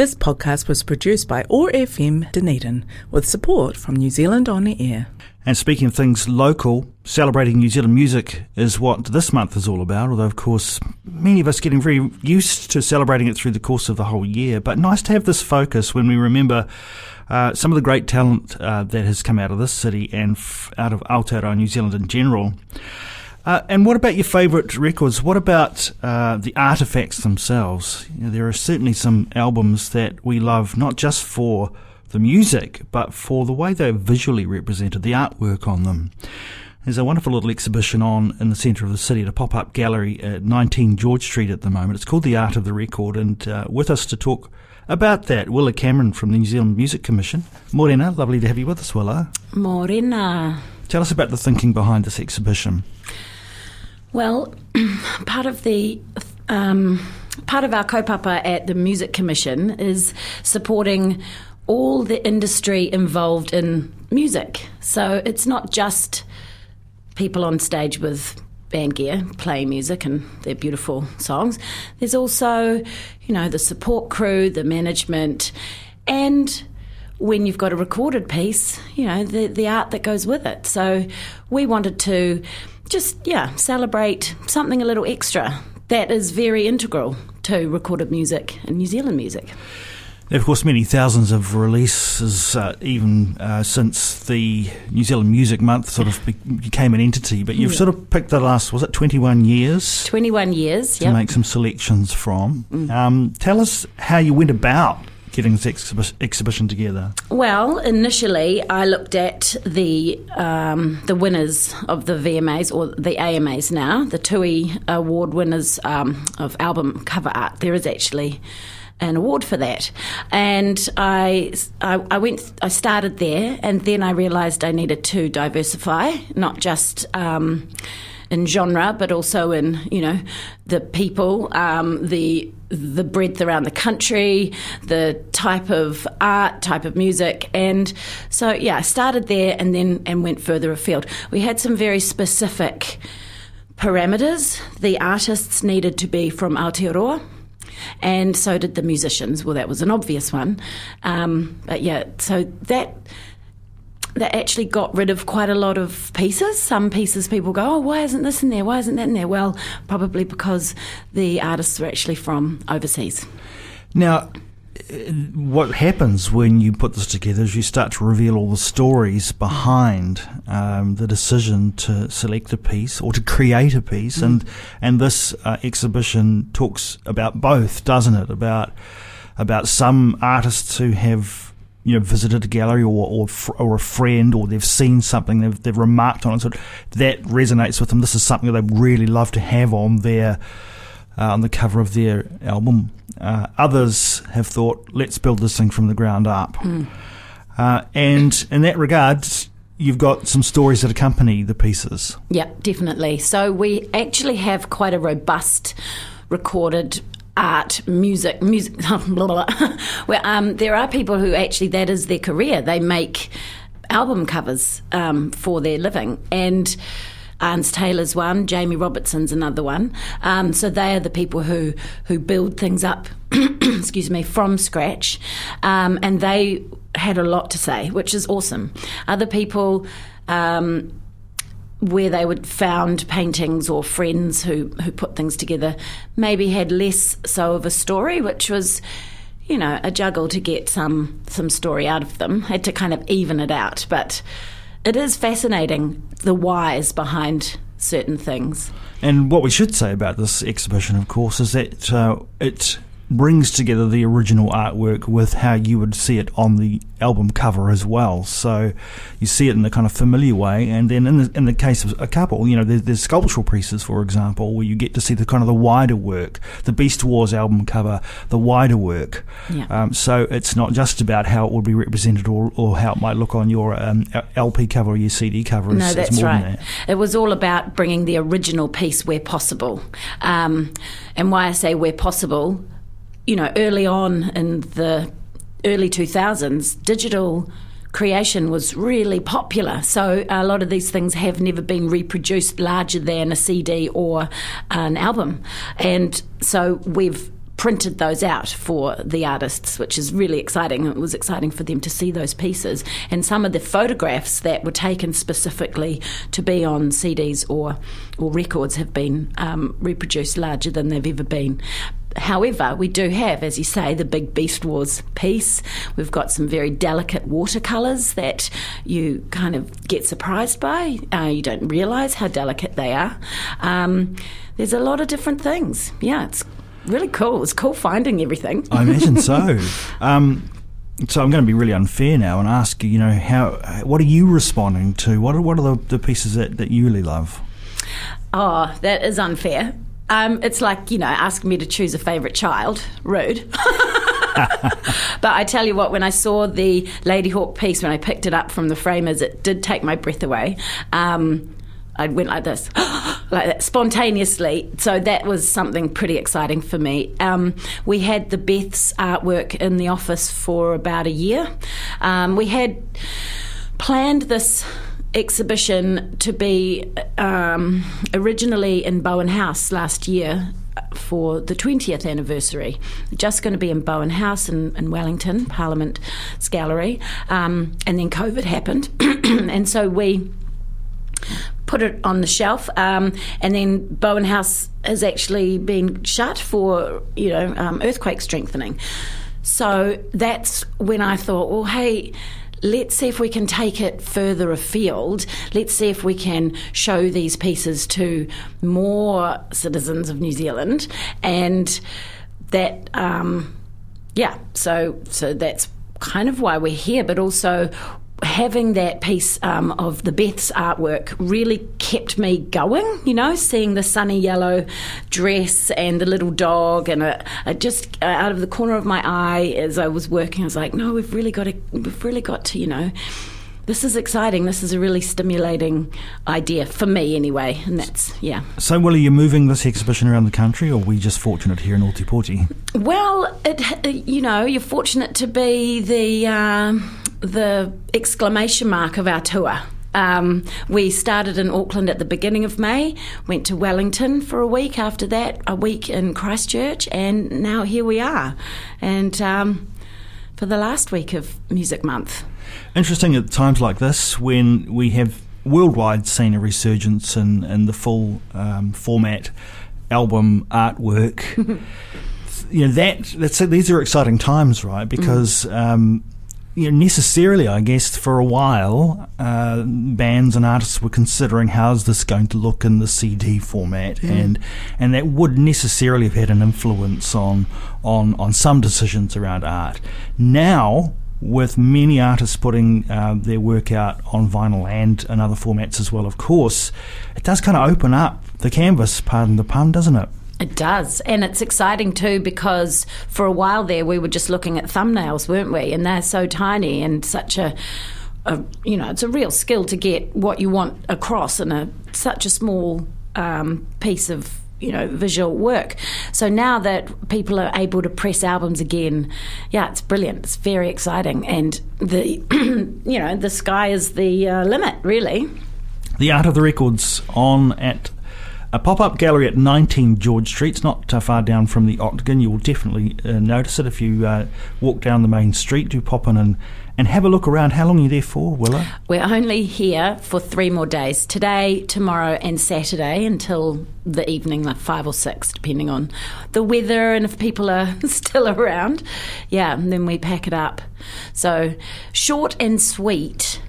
This podcast was produced by OAR FM Dunedin with support from New Zealand On the Air. And speaking of things local, celebrating New Zealand music is what this month is all about. Although, of course, many of us getting very used to celebrating it through the course of the whole year. But nice to have this focus when we remember uh, some of the great talent uh, that has come out of this city and f- out of Aotearoa New Zealand in general. Uh, and what about your favourite records? What about uh, the artifacts themselves? You know, there are certainly some albums that we love, not just for the music, but for the way they're visually represented, the artwork on them. There's a wonderful little exhibition on in the centre of the city, a pop up gallery at 19 George Street at the moment. It's called The Art of the Record, and uh, with us to talk about that, Willa Cameron from the New Zealand Music Commission. Morena, lovely to have you with us, Willa. Morena. Tell us about the thinking behind this exhibition. Well, part of the um, part of our kaupapa at the Music Commission is supporting all the industry involved in music. So it's not just people on stage with band gear playing music and their beautiful songs. There's also, you know, the support crew, the management, and when you've got a recorded piece, you know, the, the art that goes with it. So we wanted to just, yeah, celebrate something a little extra that is very integral to recorded music and New Zealand music. Of course, many thousands of releases, uh, even uh, since the New Zealand Music Month sort of became an entity. But you've yeah. sort of picked the last, was it 21 years? 21 years, yeah. To yep. make some selections from. Mm. Um, tell us how you went about getting this exhibi- exhibition together? Well, initially I looked at the um, the winners of the VMAs or the AMAs now, the TUI award winners um, of album cover art. There is actually an award for that. And I, I, I, went, I started there, and then I realised I needed to diversify, not just. Um, in genre, but also in you know the people, um, the the breadth around the country, the type of art, type of music, and so yeah, I started there and then and went further afield. We had some very specific parameters. The artists needed to be from Aotearoa and so did the musicians. Well, that was an obvious one. Um, but yeah, so that that actually got rid of quite a lot of pieces. Some pieces people go, oh, why isn't this in there? Why isn't that in there? Well, probably because the artists were actually from overseas. Now, what happens when you put this together is you start to reveal all the stories behind um, the decision to select a piece or to create a piece, mm. and and this uh, exhibition talks about both, doesn't it? About about some artists who have you know visited a gallery or or, or a friend or they've seen something they've they've remarked on it, so that resonates with them. This is something that they really love to have on their uh, on the cover of their album. Uh, others have thought, let's build this thing from the ground up. Mm. Uh, and in that regard, you've got some stories that accompany the pieces. Yeah, definitely. So we actually have quite a robust recorded art, music, music, blah, blah, blah. where um, there are people who actually that is their career. They make album covers um, for their living. And Arns Taylor's one, Jamie Robertson's another one. Um, so they are the people who who build things up, excuse me, from scratch, um, and they had a lot to say, which is awesome. Other people. Um, where they would found paintings or friends who, who put things together maybe had less so of a story, which was, you know, a juggle to get some some story out of them. Had to kind of even it out, but it is fascinating the whys behind certain things. And what we should say about this exhibition, of course, is that uh, it brings together the original artwork with how you would see it on the album cover as well. So you see it in a kind of familiar way, and then in the in the case of a couple, you know, there's, there's sculptural pieces, for example, where you get to see the kind of the wider work, the Beast Wars album cover, the wider work. Yeah. Um, so it's not just about how it would be represented or, or how it might look on your um, LP cover or your CD cover. No, it's, that's it's right. That. It was all about bringing the original piece where possible, um, and why I say where possible you know, early on in the early 2000s, digital creation was really popular. So a lot of these things have never been reproduced larger than a CD or an album. And so we've printed those out for the artists, which is really exciting. It was exciting for them to see those pieces. And some of the photographs that were taken specifically to be on CDs or, or records have been um, reproduced larger than they've ever been. However, we do have, as you say, the big Beast Wars piece. We've got some very delicate watercolours that you kind of get surprised by. Uh, you don't realise how delicate they are. Um, there's a lot of different things. Yeah, it's really cool. It's cool finding everything. I imagine so. Um, so I'm going to be really unfair now and ask you, you know, how what are you responding to? What are what are the, the pieces that, that you really love? Oh, that is unfair. Um, it's like you know asking me to choose a favourite child. Rude. but I tell you what, when I saw the Ladyhawke piece, when I picked it up from the framers, it did take my breath away. Um, I went like this, like that, spontaneously. So that was something pretty exciting for me. Um, we had the Beths' artwork in the office for about a year. Um, we had planned this exhibition to be um, originally in Bowen House last year for the 20th anniversary. Just going to be in Bowen House in, in Wellington, Parliament Gallery. Um, and then COVID happened. and so we put it on the shelf. Um, and then Bowen House has actually been shut for, you know, um, earthquake strengthening. So that's when I thought, well, hey, let's see if we can take it further afield. Let's see if we can show these pieces to more citizens of New Zealand. And that, um, yeah, so so that's kind of why we're here, but also having that piece um, of the Beths' artwork really kept me going, you know, seeing the sunny yellow dress and the little dog, and just uh, out of the corner of my eye as I was working, I was like, no, we've really got to, we've really got to, you know. This is exciting. This is a really stimulating idea for me, anyway, and that's yeah. So, Will, are you moving this exhibition around the country, or are we just fortunate here in Ōtepoti? Well, it, you know, you're fortunate to be the. Um, the exclamation mark of our tour. Um, we started in Auckland at the beginning of May, went to Wellington for a week after that, a week in Christchurch, and now here we are. And um, for the last week of Music Month. Interesting at times like this when we have worldwide seen a resurgence in, in the full um, format album artwork. you know that that's these are exciting times, right? Because mm. um, you know, necessarily, I guess, for a while, uh, bands and artists were considering how's this going to look in the CD format, mm. and and that would necessarily have had an influence on on on some decisions around art. Now, with many artists putting uh, their work out on vinyl and in other formats as well, of course, it does kind of open up the canvas, pardon the pun, doesn't it? It does. And it's exciting too because for a while there we were just looking at thumbnails, weren't we? And they're so tiny and such a, a you know, it's a real skill to get what you want across in a such a small um, piece of you know visual work so now that people are able to press albums again yeah it's brilliant it's very exciting and the you know the sky is the uh, limit really the art of the records on at a pop up gallery at 19 George Street. It's not uh, far down from the Octagon. You'll definitely uh, notice it if you uh, walk down the main street. Do pop in and, and have a look around. How long are you there for, Willa? We're only here for three more days today, tomorrow, and Saturday until the evening, like five or six, depending on the weather and if people are still around. Yeah, and then we pack it up. So short and sweet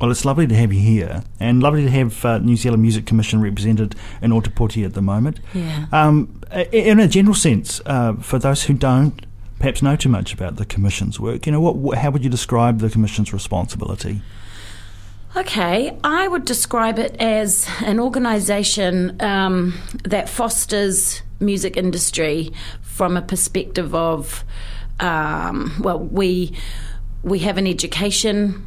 well, it's lovely to have you here, and lovely to have uh, New Zealand Music Commission represented in Ōtepoti at the moment. Yeah. Um, in a general sense, uh, for those who don't perhaps know too much about the Commission's work, you know, what, how would you describe the Commission's responsibility? Okay, I would describe it as an organisation um, that fosters music industry from a perspective of, um, well, we we have an education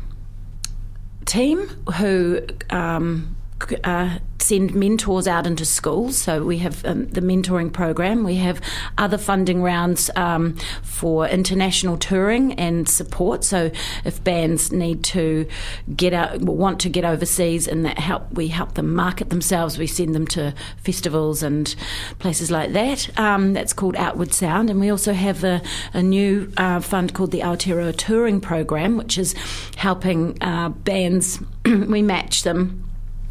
team who um, uh, send mentors out into schools. So we have um, the mentoring program. We have other funding rounds um, for international touring and support. So if bands need to get out, want to get overseas, and that help, we help them market themselves. We send them to festivals and places like that. Um, that's called Outward Sound, and we also have a, a new uh, fund called the Aotearoa Touring Program, which is helping uh, bands. we match them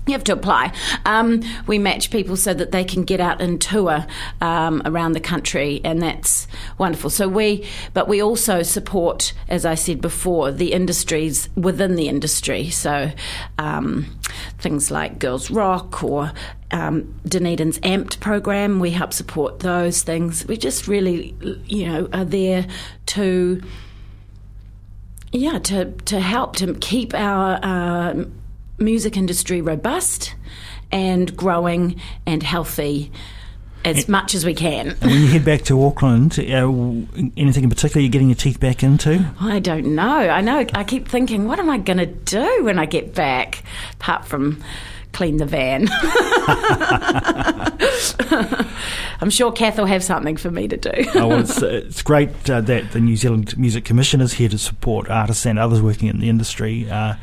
you have to apply. Um, we match people so that they can get out and tour um, around the country, and that's wonderful. So we, but we also support, as I said before, the industries within the industry. So um, things like Girls Rock or um, Dunedin's AMPed program, we help support those things. We just really, you know, are there to yeah, to, to help to keep our uh, music industry robust and growing and healthy as and, much as we can. And when you head back to Auckland, uh, anything in particular you're getting your teeth back into? I don't know. I know. I keep thinking, what am I going to do when I get back, apart from clean the van? I'm sure Kath will have something for me to do. oh, well, it's, it's great uh, that the New Zealand Music Commission is here to support artists and others working in the industry. Uh,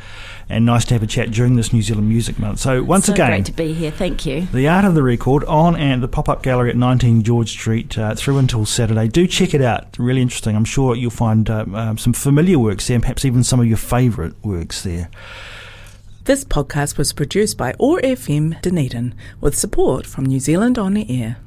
and nice to have a chat during this New Zealand Music Month. So once so again, great to be here. Thank you. The Art of the Record on and the pop up gallery at 19 George Street uh, through until Saturday. Do check it out. Really interesting. I'm sure you'll find uh, uh, some familiar works there, and perhaps even some of your favourite works there. This podcast was produced by OAR FM Dunedin with support from New Zealand On the Air.